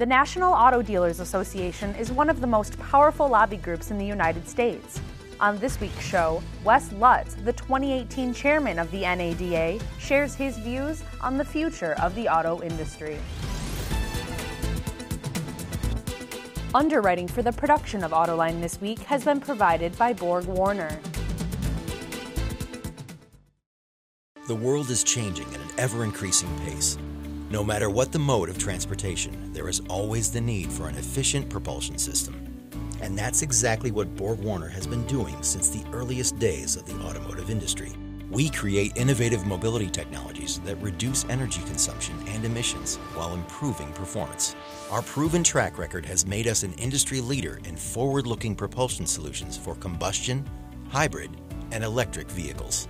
The National Auto Dealers Association is one of the most powerful lobby groups in the United States. On this week's show, Wes Lutz, the 2018 chairman of the NADA, shares his views on the future of the auto industry. Underwriting for the production of Autoline this week has been provided by Borg Warner. The world is changing at an ever increasing pace. No matter what the mode of transportation, there is always the need for an efficient propulsion system. And that's exactly what Borg Warner has been doing since the earliest days of the automotive industry. We create innovative mobility technologies that reduce energy consumption and emissions while improving performance. Our proven track record has made us an industry leader in forward looking propulsion solutions for combustion, hybrid, and electric vehicles.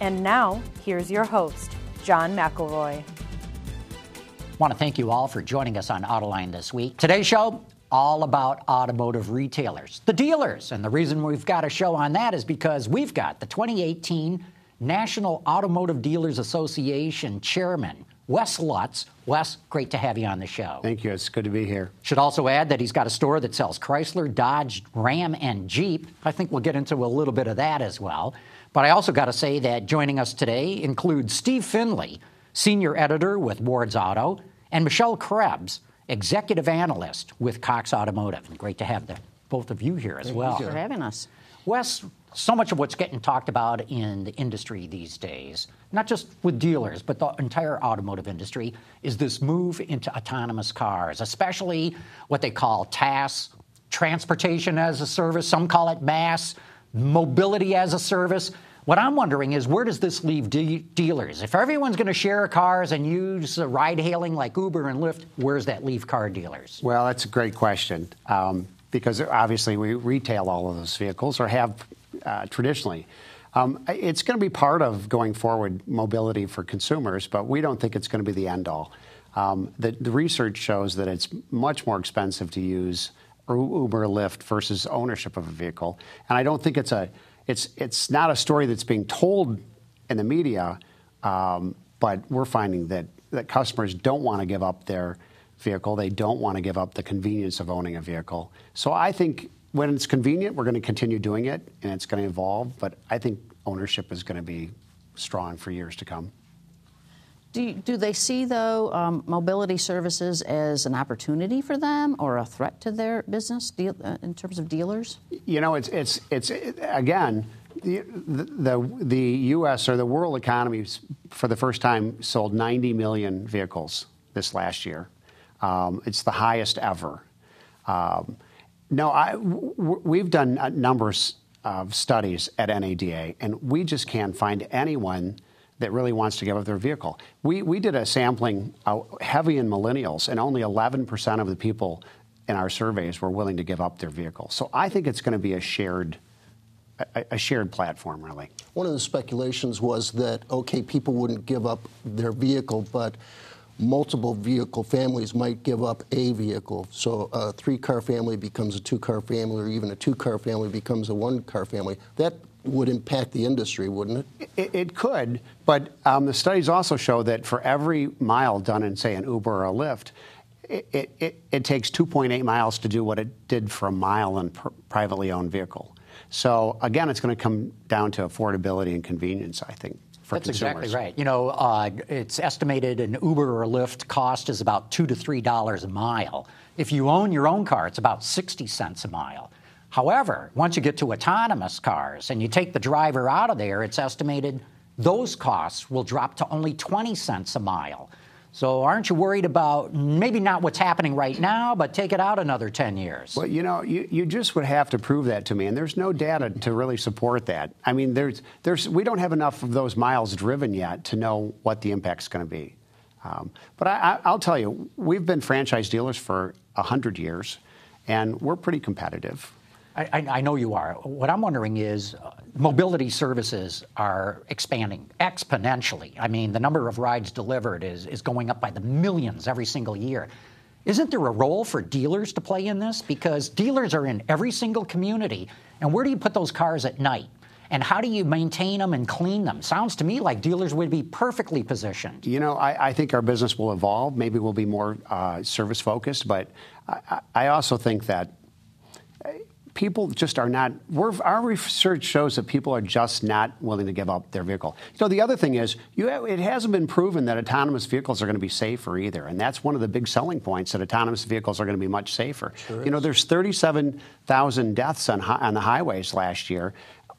And now, here's your host, John McElroy. I want to thank you all for joining us on Autoline this week. Today's show, all about automotive retailers, the dealers. And the reason we've got a show on that is because we've got the 2018 National Automotive Dealers Association Chairman, Wes Lutz. Wes, great to have you on the show. Thank you. It's good to be here. Should also add that he's got a store that sells Chrysler, Dodge, Ram, and Jeep. I think we'll get into a little bit of that as well. But I also got to say that joining us today includes Steve Finley, senior editor with Ward's Auto, and Michelle Krebs, executive analyst with Cox Automotive. And great to have the, both of you here as well. Thank well. you for having us. Wes, so much of what's getting talked about in the industry these days, not just with dealers, but the entire automotive industry, is this move into autonomous cars, especially what they call TaaS, transportation as a service. Some call it MaaS, mobility as a service. What I'm wondering is where does this leave de- dealers? If everyone's going to share cars and use uh, ride hailing like Uber and Lyft, where's that leave car dealers? Well, that's a great question um, because obviously we retail all of those vehicles or have uh, traditionally. Um, it's going to be part of going forward mobility for consumers, but we don't think it's going to be the end all. Um, the, the, research shows that it's much more expensive to use Uber, Lyft versus ownership of a vehicle, and I don't think it's a it's it's not a story that's being told in the media, um, but we're finding that that customers don't want to give up their vehicle. They don't want to give up the convenience of owning a vehicle. So I think when it's convenient, we're going to continue doing it, and it's going to evolve. But I think ownership is going to be strong for years to come. Do, do they see, though, um, mobility services as an opportunity for them or a threat to their business deal, uh, in terms of dealers? You know, it's, it's, it's it, again, the, the, the U.S. or the world economy for the first time sold 90 million vehicles this last year. Um, it's the highest ever. Um, no, I, w- we've done numbers of studies at NADA, and we just can't find anyone that really wants to give up their vehicle. We, we did a sampling uh, heavy in millennials, and only 11% of the people in our surveys were willing to give up their vehicle. So I think it's going to be a shared a, shared platform, really. One of the speculations was that, okay, people wouldn't give up their vehicle, but multiple vehicle families might give up a vehicle. So a three car family becomes a two car family, or even a two car family becomes a one car family. That would impact the industry, wouldn't it? It, it could, but um, the studies also show that for every mile done in, say, an Uber or a Lyft, it, it, it takes 2.8 miles to do what it did for a mile in pr- privately owned vehicle. So again, it's going to come down to affordability and convenience, I think. That's consumers. exactly right. You know, uh, it's estimated an Uber or Lyft cost is about two to three dollars a mile. If you own your own car, it's about 60 cents a mile. However, once you get to autonomous cars and you take the driver out of there, it's estimated those costs will drop to only 20 cents a mile. So aren't you worried about maybe not what's happening right now, but take it out another 10 years? Well, you know, you, you just would have to prove that to me, and there's no data to really support that. I mean, there's, there's, we don't have enough of those miles driven yet to know what the impact's going to be. Um, but I, will tell you, we've been franchise dealers for 100 years, and we're pretty competitive. I, I, know you are. What I'm wondering is uh, mobility services are expanding exponentially. I mean, the number of rides delivered is, is going up by the millions every single year. Isn't there a role for dealers to play in this? Because dealers are in every single community. And where do you put those cars at night? And how do you maintain them and clean them? Sounds to me like dealers would be perfectly positioned. You know, I, I think our business will evolve. Maybe we'll be more uh, service focused, but I, I also think that people just are not, our research shows that people are just not willing to give up their vehicle. You know, the other thing is, have, it hasn't been proven that autonomous vehicles are going to be safer either. And that's one of the big selling points that autonomous vehicles are going to be much safer. Sure you know, there's 37,000 deaths on, on the highways last year,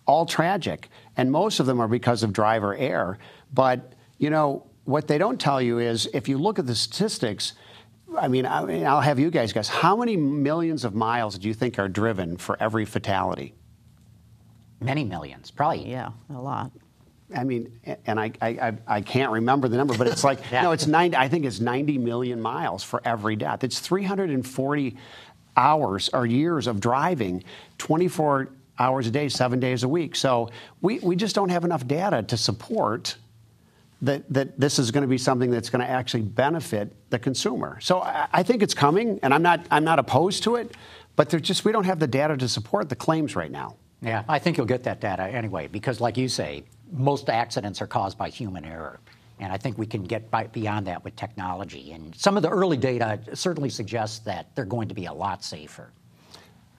all tragic. And most of them are because of driver error. But, you know, what they don't tell you is if you look at the statistics, I mean, I mean, I'll have you guys guess. How many millions of miles do you think are driven for every fatality? Many millions, probably. Yeah, a lot. I mean, and I, I, I can't remember the number, but it's like, yeah. no, it's 90, I think it's 90 million miles for every death. It's 340 hours or years of driving, 24 hours a day, seven days a week. So we, we just don't have enough data to support that, that this is going to be something that's going to actually benefit the consumer. So I, I, think it's coming, and I'm not, I'm not opposed to it, but just we don't have the data to support the claims right now. Yeah, I think you'll get that data anyway, because like you say, most accidents are caused by human error. And I think we can get by, beyond that with technology. And some of the early data certainly suggests that they're going to be a lot safer.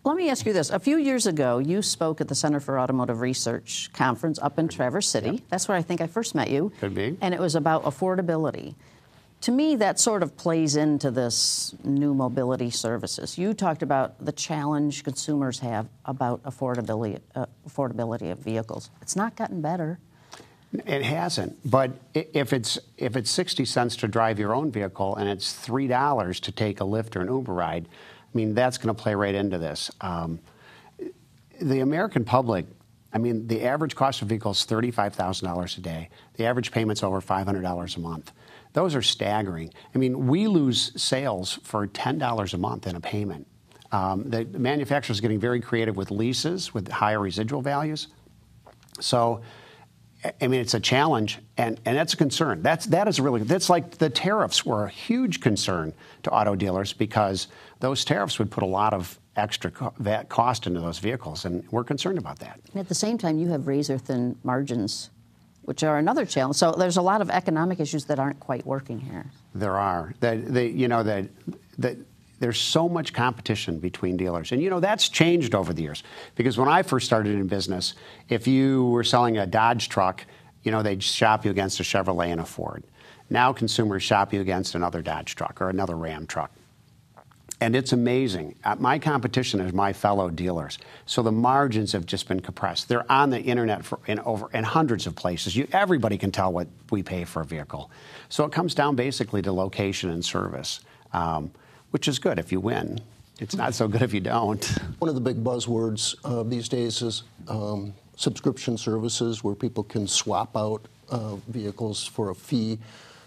Let me ask you this. A few years ago, you spoke at the Center for Automotive Research conference up in Traverse City. Yep. That's where I think I first met you. Could be. And it was about affordability. To me, that sort of plays into this new mobility services. You talked about the challenge consumers have about affordability, uh, affordability of vehicles. It's not gotten better. It hasn't. But if it's if it's 60 cents to drive your own vehicle and it's $3 to take a Lyft or an Uber ride, I mean, that's going to play right into this. Um, the American public, I mean, the average cost of vehicles is $35,000 a day. The average payment's over $500 a month. Those are staggering. I mean, we lose sales for $10 a month in a payment. Um, the manufacturers getting very creative with leases with higher residual values. So, I mean, it's a challenge, and, and that's a concern. That's that is really that's like the tariffs were a huge concern to auto dealers because those tariffs would put a lot of extra co- cost into those vehicles, and we're concerned about that. And at the same time, you have razor thin margins, which are another challenge. So there's a lot of economic issues that aren't quite working here. There are. That the, you know that that there's so much competition between dealers. And you know, that's changed over the years. Because when I first started in business, if you were selling a Dodge truck, you know, they'd shop you against a Chevrolet and a Ford. Now consumers shop you against another Dodge truck or another Ram truck. And it's amazing. Uh, my competition is my fellow dealers. So the margins have just been compressed. They're on the internet for, in over in hundreds of places. You, everybody can tell what we pay for a vehicle. So it comes down basically to location and service, um, which is good if you win. It's not so good if you don't. One of the big buzzwords uh, these days is um, subscription services where people can swap out uh, vehicles for a fee.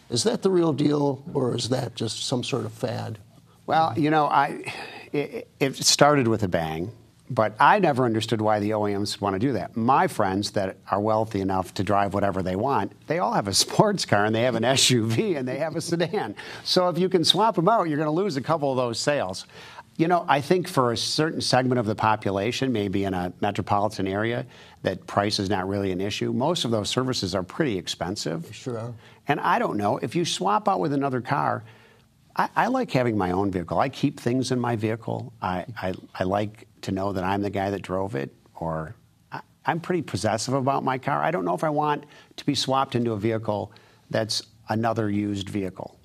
Is that the real deal, or is that just some sort of fad? Well, you know, I it, it started with a bang, but I never understood why the OEMs want to do that. My friends that are wealthy enough to drive whatever they want, they all have a sports car and they have an SUV and they have a sedan. So if you can swap them out, you're going to lose a couple of those sales. You know, I think for a certain segment of the population, maybe in a metropolitan area, that price is not really an issue. Most of those services are pretty expensive. Sure. And I don't know if you swap out with another car I, I, like having my own vehicle. I keep things in my vehicle. I, I, I like to know that I'm the guy that drove it, or I, I'm pretty possessive about my car. I don't know if I want to be swapped into a vehicle that's another used vehicle.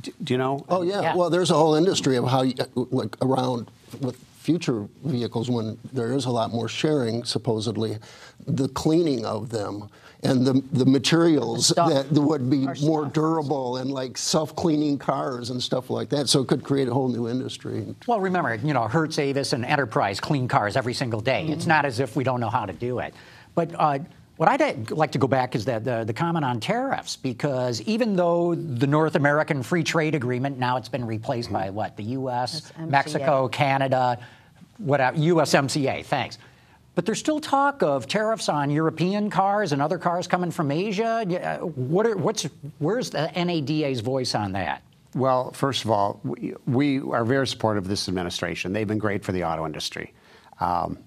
Do, do you know? Oh yeah. yeah. Well, there's a whole industry of how you, like around with future vehicles when there is a lot more sharing supposedly, the cleaning of them and the, the materials that would be more durable and like self-cleaning cars and stuff like that. So it could create a whole new industry. Well, remember, you know, Hertz, Avis, and Enterprise clean cars every single day. Mm-hmm. It's not as if we don't know how to do it. But uh, what I'd like to go back is that the, the comment on tariffs, because even though the North American Free Trade Agreement now it's been replaced by what the U.S., Mexico, Canada, whatever USMCA. Thanks. But there's still talk of tariffs on European cars and other cars coming from Asia. What are, what's, where's the NADA's voice on that? Well, first of all, we, we, are very supportive of this administration. They've been great for the auto industry. Um,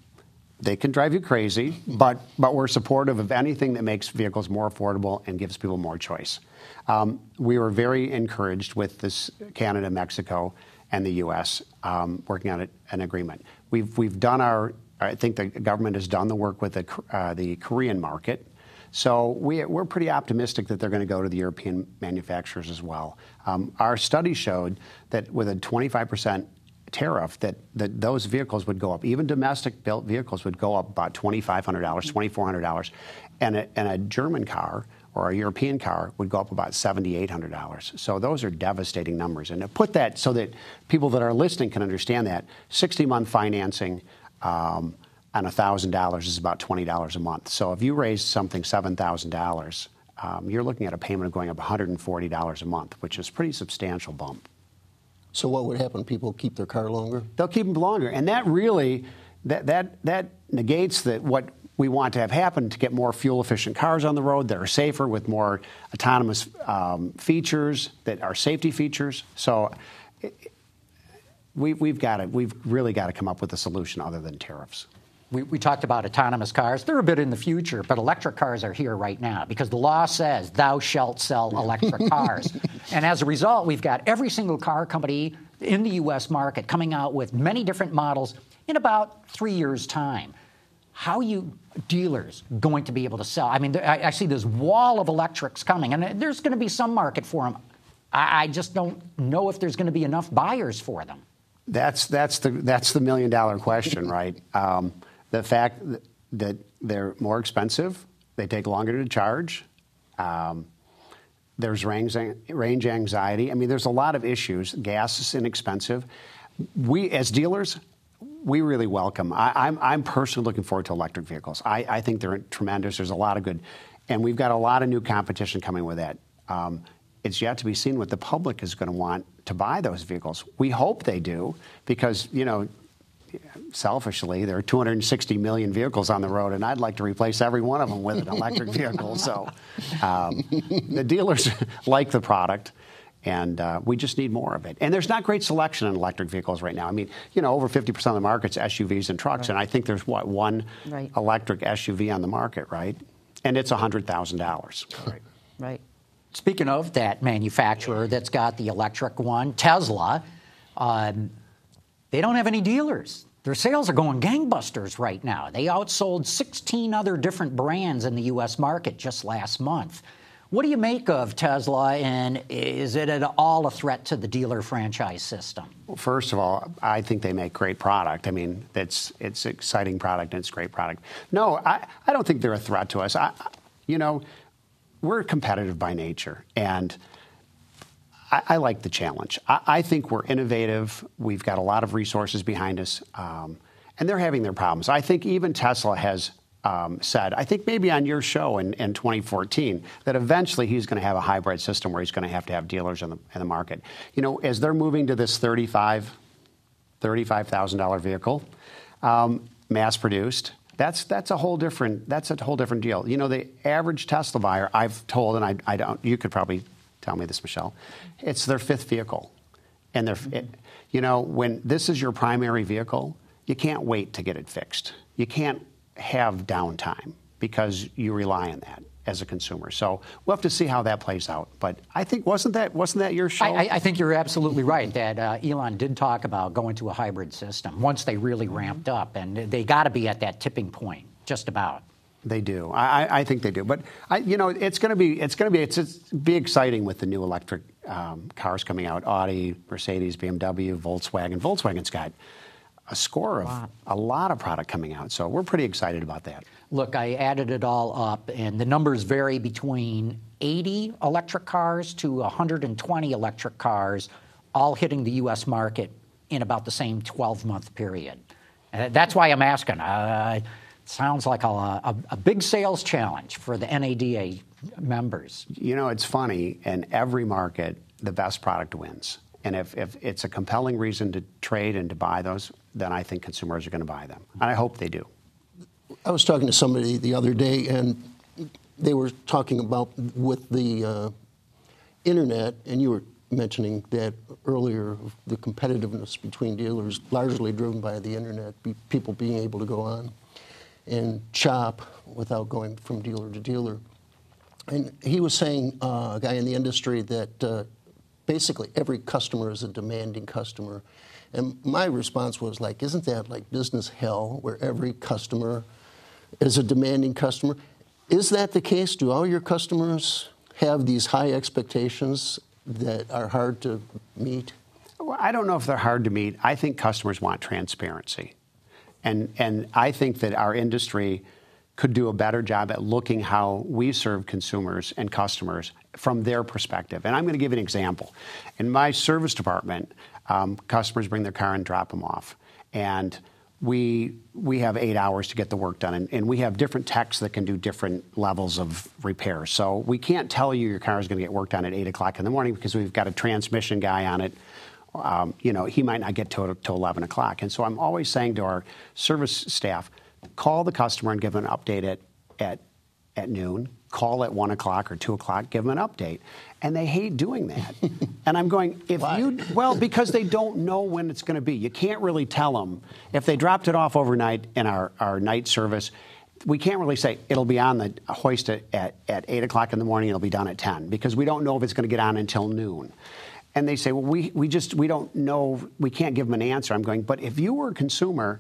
they can drive you crazy, but, but we're supportive of anything that makes vehicles more affordable and gives people more choice. Um, we were very encouraged with this Canada, Mexico, and the U.S. Um, working on an agreement. We've, we've done our, I think the government has done the work with the, uh, the Korean market. So we, are pretty optimistic that they're going to go to the European manufacturers as well. Um, our study showed that with a 25 percent tariff that, that those vehicles would go up. Even domestic built vehicles would go up about $2,500, $2,400. And a, and a German car or a European car would go up about $7,800. So those are devastating numbers. And to put that so that people that are listening can understand that, 60 month financing um, on $1,000 is about $20 a month. So if you raise something $7,000, um, you're looking at a payment of going up $140 a month, which is a pretty substantial bump. So what would happen? People keep their car longer? They'll keep them longer, and that really that that that negates that what we want to have happen to get more fuel efficient cars on the road that are safer with more autonomous um, features that are safety features. So. We, we've got to, we've really got to come up with a solution other than tariffs. We, we, talked about autonomous cars. They're a bit in the future, but electric cars are here right now because the law says thou shalt sell electric cars. and as a result, we've got every single car company in the U.S. market coming out with many different models in about three years' time. How are you dealers going to be able to sell? I mean, I, I see this wall of electrics coming, and there's going to be some market for them. I, I just don't know if there's going to be enough buyers for them. That's that's the that's the million dollar question, right? Um, the fact that they're more expensive, they take longer to charge. Um, there's range, range anxiety. I mean, there's a lot of issues. Gas is inexpensive. We, as dealers, we really welcome. I, am I'm, I'm personally looking forward to electric vehicles. I, I think they're tremendous. There's a lot of good, and we've got a lot of new competition coming with that. Um, it's yet to be seen what the public is going to want to buy those vehicles. We hope they do because you know selfishly, there are 260 million vehicles on the road, and I'd like to replace every one of them with an electric vehicle. So um, the dealers like the product. And uh, we just need more of it. And there's not great selection in electric vehicles right now. I mean, you know, over 50% of the market's SUVs and trucks, right. and I think there's what one right. electric SUV on the market, right? And it's $100,000. Right. Right. Speaking of that manufacturer that's got the electric one, Tesla, um, they don't have any dealers. Their sales are going gangbusters right now. They outsold 16 other different brands in the U.S. market just last month. What do you make of Tesla, and is it at all a threat to the dealer franchise system? Well, first of all, I think they make great product. I mean, it's it's exciting product and it's great product. No, I, I don't think they're a threat to us. I, you know, we're competitive by nature, and I, I like the challenge. I, I, think we're innovative. We've got a lot of resources behind us, um, and they're having their problems. I think even Tesla has um, said, I think maybe on your show in, in 2014, that eventually he's going to have a hybrid system where he's going to have to have dealers in the, in the market. You know, as they're moving to this 35, $35,000 vehicle, um, mass produced, that's that's a whole different that's a whole different deal. You know, the average Tesla buyer, I've told, and I, I don't. You could probably tell me this, Michelle. It's their fifth vehicle. And they're, it, you know, when this is your primary vehicle, you can't wait to get it fixed. You can't have downtime because you rely on that as a consumer. So we'll have to see how that plays out. But I think wasn't that wasn't that your show? I, I think you're absolutely right that uh, Elon did talk about going to a hybrid system once they really ramped up, and they got to be at that tipping point, just about. They do. I, I, think they do. But I, you know, it's going to be it's going to be it's, it's, be exciting with the new electric um, cars coming out. Audi, Mercedes, BMW, Volkswagen. Volkswagen's got a score of a lot. a lot of product coming out. So we're pretty excited about that. Look, I added it all up, and the numbers vary between 80 electric cars to 120 electric cars, all hitting the U.S. market in about the same 12 month period. And that's why I'm asking. Uh, Sounds like a, a, a, big sales challenge for the NADA members. You know, it's funny. In every market, the best product wins. And if, if it's a compelling reason to trade and to buy those, then I think consumers are going to buy them. And I hope they do. I was talking to somebody the other day, and they were talking about with the uh, internet, and you were mentioning that earlier, the competitiveness between dealers largely driven by the internet, people being able to go on. and shop without going from dealer to dealer. And he was saying, uh, a guy in the industry, that uh, basically every customer is a demanding customer. And my response was like, isn't that like business hell where every customer is a demanding customer? Is that the case? Do all your customers have these high expectations that are hard to meet? Well, I don't know if they're hard to meet. I think customers want transparency. And, and I think that our industry could do a better job at looking how we serve consumers and customers from their perspective. And I'm going to give an example. In my service department, um, customers bring their car and drop them off. And we, we have eight hours to get the work done. And, and we have different techs that can do different levels of repair. So we can't tell you your car is going to get worked on at 8 o'clock in the morning because we've got a transmission guy on it. Um, you know, he might not get to till 11 o'clock. And so I'm always saying to our service staff, call the customer and give an update at, at, at noon, call at 1 o'clock or 2 o'clock, give them an update. And they hate doing that. and I'm going, if Why? you, well, because they don't know when it's going to be. You can't really tell them. If they dropped it off overnight in our, our night service, we can't really say it'll be on the hoist at, at, at 8 o'clock in the morning, it'll be done at 10, because we don't know if it's going to get on until noon. And they say, well, we, we just, we don't know, we can't give them an answer. I'm going, but if you were a consumer,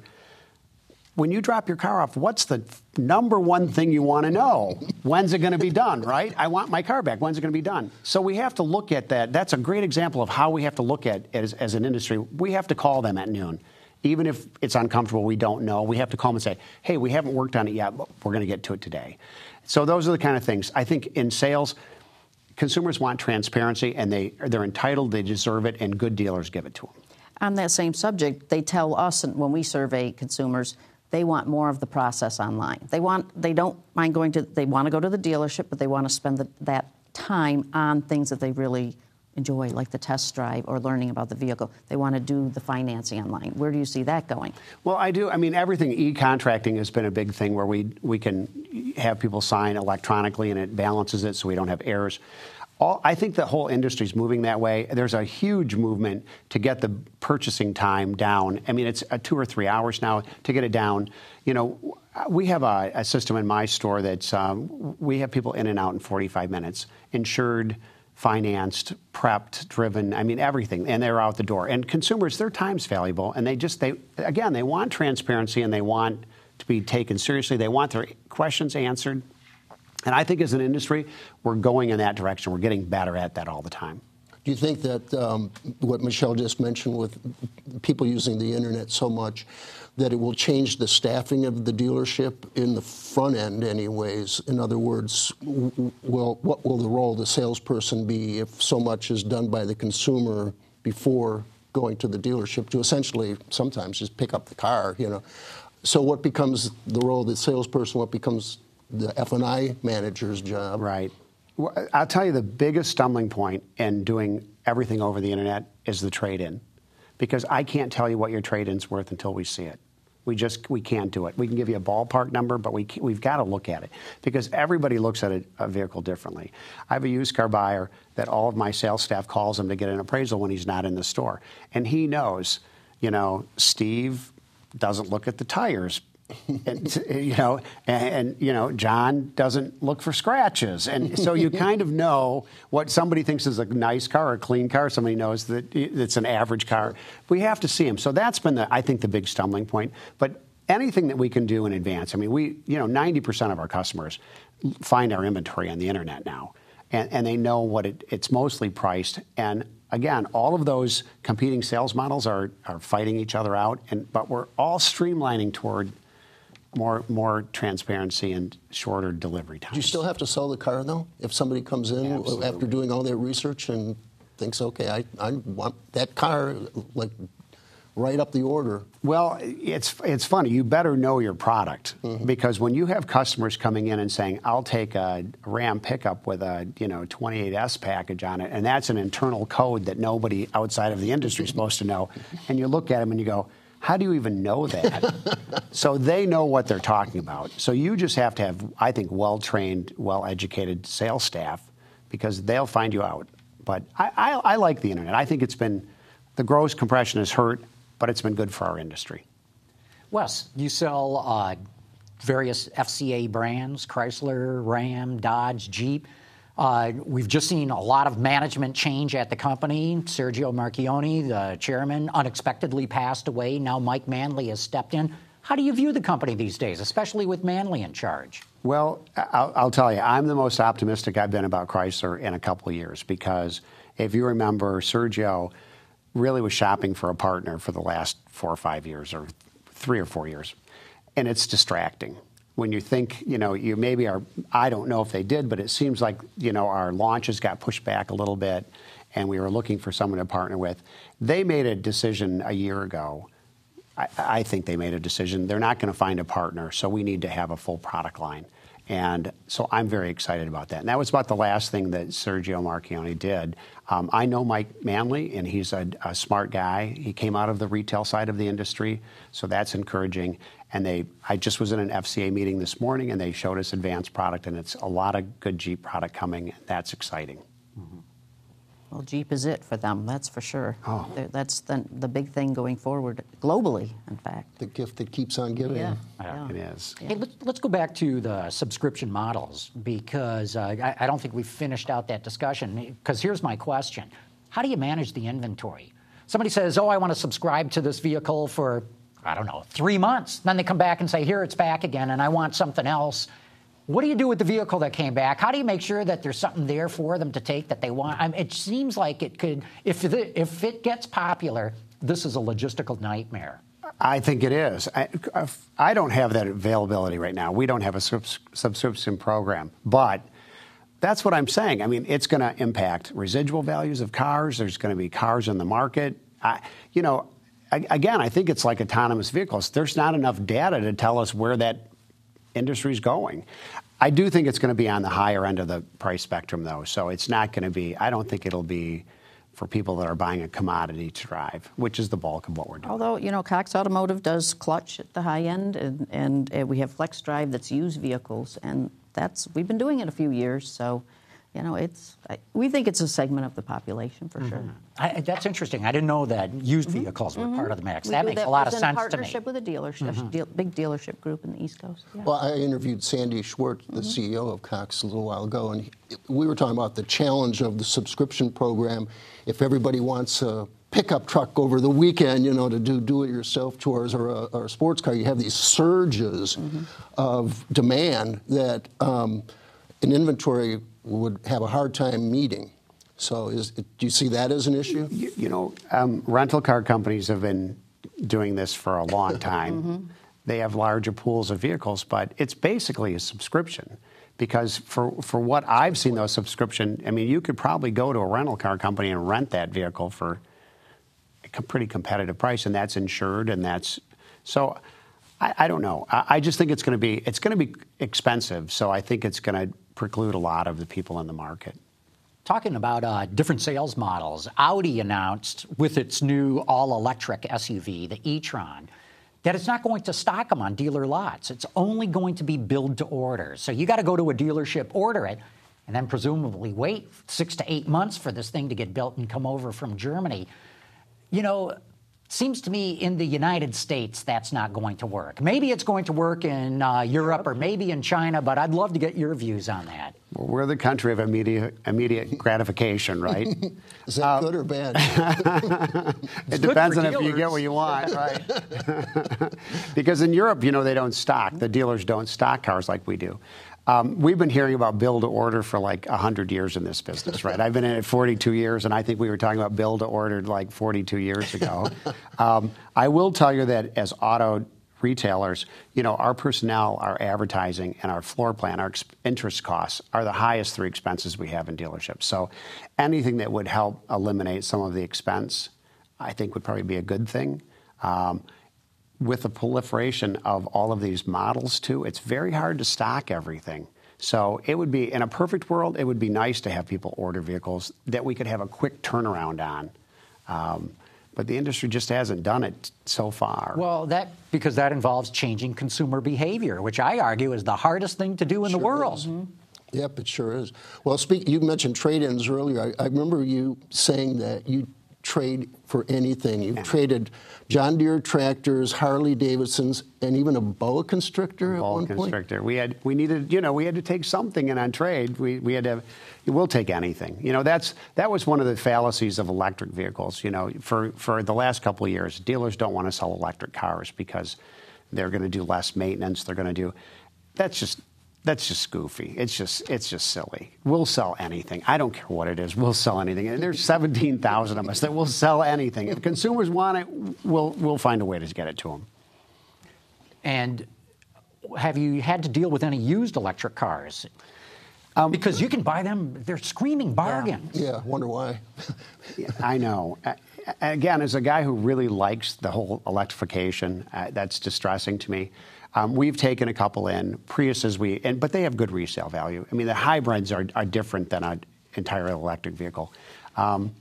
when you drop your car off, what's the number one thing you want to know? When's it going to be done, right? I want my car back. When's it going to be done? So we have to look at that. That's a great example of how we have to look at as, as an industry. We have to call them at noon. Even if it's uncomfortable, we don't know. We have to call them and say, hey, we haven't worked on it yet, but we're going to get to it today. So those are the kind of things. I think in sales, consumers want transparency and they, they're entitled, they deserve it, and good dealers give it to them. On that same subject, they tell us when we survey consumers, they want more of the process online. They want they don't mind going to they want to go to the dealership, but they want to spend the, that time on things that they really enjoy, like the test drive or learning about the vehicle. They want to do the financing online. Where do you see that going? Well, I do. I mean, everything e-contracting has been a big thing where we we can have people sign electronically and it balances it so we don't have errors. All, I think the whole industry is moving that way. There's a huge movement to get the purchasing time down. I mean, it's two or three hours now to get it down. You know, we have a, a system in my store that's um, we have people in and out in 45 minutes, insured, financed, prepped, driven. I mean, everything, and they're out the door. And consumers, their time's valuable, and they just they again they want transparency and they want to be taken seriously. They want their questions answered. And I think as an industry, we're going in that direction. We're getting better at that all the time. Do you think that um, what Michelle just mentioned with people using the internet so much, that it will change the staffing of the dealership in the front end, anyways? In other words, will, what will the role of the salesperson be if so much is done by the consumer before going to the dealership to essentially sometimes just pick up the car, you know? So what becomes the role of the salesperson? What becomes the F&I manager's job? Right. Well, I'll tell you the biggest stumbling point in doing everything over the internet is the trade-in, because I can't tell you what your trade-in's worth until we see it. We just we can't do it. We can give you a ballpark number, but we we've got to look at it because everybody looks at a, a, vehicle differently. I have a used car buyer that all of my sales staff calls him to get an appraisal when he's not in the store, and he knows, you know, Steve doesn't look at the tires and, you know, and, and, you know, John doesn't look for scratches, and so you kind of know what somebody thinks is a nice car or a clean car. Somebody knows that it's an average car. We have to see them. So that's been, the, I think, the big stumbling point. But anything that we can do in advance. I mean, we, you know, 90% of our customers find our inventory on the internet now, and, and they know what it, it's mostly priced. And again, all of those competing sales models are, are fighting each other out, and, but we're all streamlining toward more more transparency and shorter delivery times. Do you still have to sell the car though? If somebody comes in Absolutely. after doing all their research and thinks, okay, I, I want that car, like right up the order. Well, it's it's funny. You better know your product mm-hmm. because when you have customers coming in and saying, "I'll take a Ram pickup with a you know 28S package on it," and that's an internal code that nobody outside of the industry is supposed to know, and you look at them and you go how do you even know that? so they know what they're talking about. So you just have to have, I think, well trained, well educated sales staff because they'll find you out. But I, I, I, like the internet. I think it's been, the gross compression has hurt, but it's been good for our industry. Wes, you sell uh, various FCA brands Chrysler, Ram, Dodge, Jeep. Uh, we've just seen a lot of management change at the company. Sergio Marchionne, the chairman, unexpectedly passed away. Now Mike Manley has stepped in. How do you view the company these days, especially with Manley in charge? Well, I'll, I'll, tell you, I'm the most optimistic I've been about Chrysler in a couple years because if you remember, Sergio really was shopping for a partner for the last four or five years, or three or four years, and it's distracting. When you think, you know, you maybe are, I don't know if they did, but it seems like, you know, our launches got pushed back a little bit and we were looking for someone to partner with. They made a decision a year ago I, I think they made a decision. They're not going to find a partner, so we need to have a full product line. And so I'm very excited about that. And that was about the last thing that Sergio Marchionne did. Um, I know Mike Manley, and he's a, a, smart guy. He came out of the retail side of the industry, so that's encouraging. And they, I just was in an FCA meeting this morning, and they showed us advanced product, and it's a lot of good Jeep product coming. That's exciting. Well, Jeep is it for them, that's for sure. Oh. That's the, the big thing going forward, globally, in fact. The gift that keeps on giving. Yeah. yeah. It is. Hey, let's, let's go back to the subscription models because uh, I, I don't think we've finished out that discussion. Because here's my question How do you manage the inventory? Somebody says, Oh, I want to subscribe to this vehicle for, I don't know, three months. Then they come back and say, Here, it's back again, and I want something else. What do you do with the vehicle that came back? How do you make sure that there's something there for them to take that they want? I mean, it seems like it could, if, the, if it gets popular, this is a logistical nightmare. I think it is. I, I, don't have that availability right now. We don't have a subscription program, but that's what I'm saying. I mean, it's going to impact residual values of cars. There's going to be cars in the market. I, you know, again, I think it's like autonomous vehicles. There's not enough data to tell us where that industry is going. I do think it's going to be on the higher end of the price spectrum, though. So it's not going to be, I don't think it'll be for people that are buying a commodity to drive, which is the bulk of what we're doing. Although, you know, Cox Automotive does Clutch at the high end, and, and, and we have Flex Drive that's used vehicles, and that's, we've been doing it a few years, so you know, it's we think it's a segment of of the population for mm-hmm. sure. I, that's interesting. I didn't know that used mm-hmm. vehicles were mm-hmm. part of the mix. We that makes that a lot of sense to me. partnership with a dealership, mm-hmm. deal, big dealership group in the East Coast. Yeah. Well, I interviewed Sandy Schwartz, the mm-hmm. CEO of Cox, a little while ago, and he, we were talking about the challenge of the subscription program. If everybody wants a pickup truck over the weekend, you know, to do do-it-yourself chores or a, or a sports car, you have these surges mm-hmm. of demand that um, an inventory would have a hard time meeting. So, is, do you see that as an issue? You, you know, um, rental car companies have been doing this for a long time. mm-hmm. They have larger pools of vehicles, but it's basically a subscription. Because for, for what I've seen, those subscription, I mean, you could probably go to a rental car company and rent that vehicle for a pretty competitive price, and that's insured, and that's so. I, I don't know. I, I just think it's going to be it's going to be expensive. So I think it's going to preclude a lot of the people in the market. Talking about uh, different sales models, Audi announced with its new all electric SUV, the e Tron, that it's not going to stock them on dealer lots. It's only going to be build to order. So you got to go to a dealership, order it, and then presumably wait six to eight months for this thing to get built and come over from Germany. You know, Seems to me in the United States that's not going to work. Maybe it's going to work in uh, Europe or maybe in China, but I'd love to get your views on that. Well, we're the country of immediate, immediate gratification, right? Is that uh, good or bad? it depends on dealers. if you get what you want, right? because in Europe, you know, they don't stock. The dealers don't stock cars like we do. Um, we've been hearing about build to order for like 100 years in this business, right? I've been in it 42 years, and I think we were talking about build to order like 42 years ago. um, I will tell you that as auto retailers, you know, our personnel, our advertising, and our floor plan, our ex- interest costs are the highest three expenses we have in dealerships. So anything that would help eliminate some of the expense, I think would probably be a good thing. Um, with the proliferation of all of these models too, it's very hard to stock everything. So it would be, in a perfect world, it would be nice to have people order vehicles that we could have a quick turnaround on. Um, but the industry just hasn't done it so far. Well, that because that involves changing consumer behavior, which I argue is the hardest thing to do in sure the world. Mm-hmm. Yep, it sure is. Well, speak. You mentioned trade-ins earlier. I, I remember you saying that you trade for anything. You've traded John Deere tractors, Harley Davidsons, and even a boa constrictor at Boa one constrictor. point. We had we needed you know we had to take something and on trade. We we had to. We'll take anything. You know that's that was one of the fallacies of electric vehicles. You know for for the last couple of years, dealers don't want to sell electric cars because they're going to do less maintenance. They're going to do. That's just that's just goofy. It's just it's just silly. We'll sell anything. I don't care what it is. We'll sell anything. And there's 17,000 of us that will sell anything. If consumers want it, we'll we'll find a way to get it to them. And have you had to deal with any used electric cars? because you can buy them, they're screaming bargains. Yeah, wonder why. I know. A- Again, as a guy who really likes the whole electrification, uh, that's distressing to me. Um, we've taken a couple in Priuses, we and but they have good resale value. I mean, the hybrids are, are different than an entire electric vehicle. Um,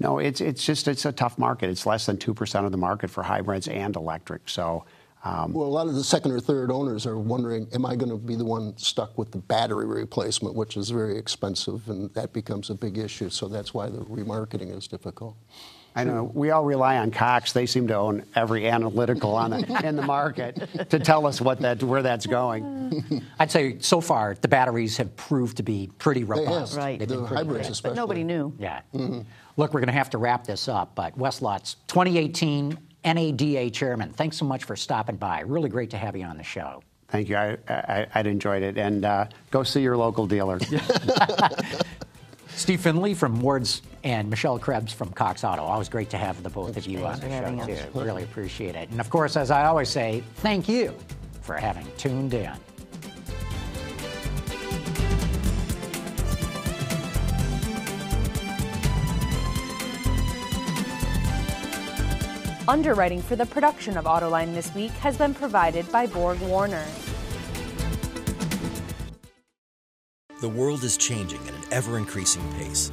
no, it's it's just it's a tough market. It's less than two percent of the market for hybrids and electric. So. Um, Well, a lot of the second or third owners are wondering, am I going to be the one stuck with the battery replacement, which is very expensive, and that becomes a big issue. So that's why the remarketing is difficult. I know we all rely on Cox. They seem to own every analytical on the, in the market to tell us what that where that's going. I'd say so far the batteries have proved to be pretty robust. They have. robust. Right. They've been The pretty hybrids great. especially. But nobody knew. Yeah. Look, we're going to have to wrap this up, but Wes Lutz 2018 NADA chairman, thanks so much for stopping by. Really great to have you on the show. Thank you. I, I, I'd enjoyed it. And uh, go see your local dealer. Steve Finley from Wards and Michelle Krebs from Cox Auto. Always great to have the both of you on the for having show, us. too. Really appreciate it. And of course, as I always say, thank you for having tuned in. Underwriting for the production of Autoline this week has been provided by Borg Warner. The world is changing at an ever increasing pace.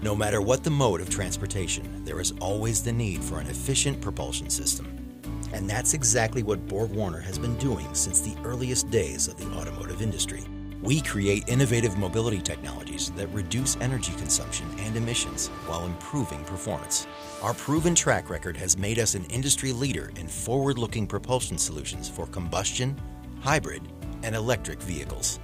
No matter what the mode of transportation, there is always the need for an efficient propulsion system. And that's exactly what Borg Warner has been doing since the earliest days of the automotive industry. We create innovative mobility technologies that reduce energy consumption and emissions while improving performance. Our proven track record has made us an industry leader in forward looking propulsion solutions for combustion, hybrid, and electric vehicles.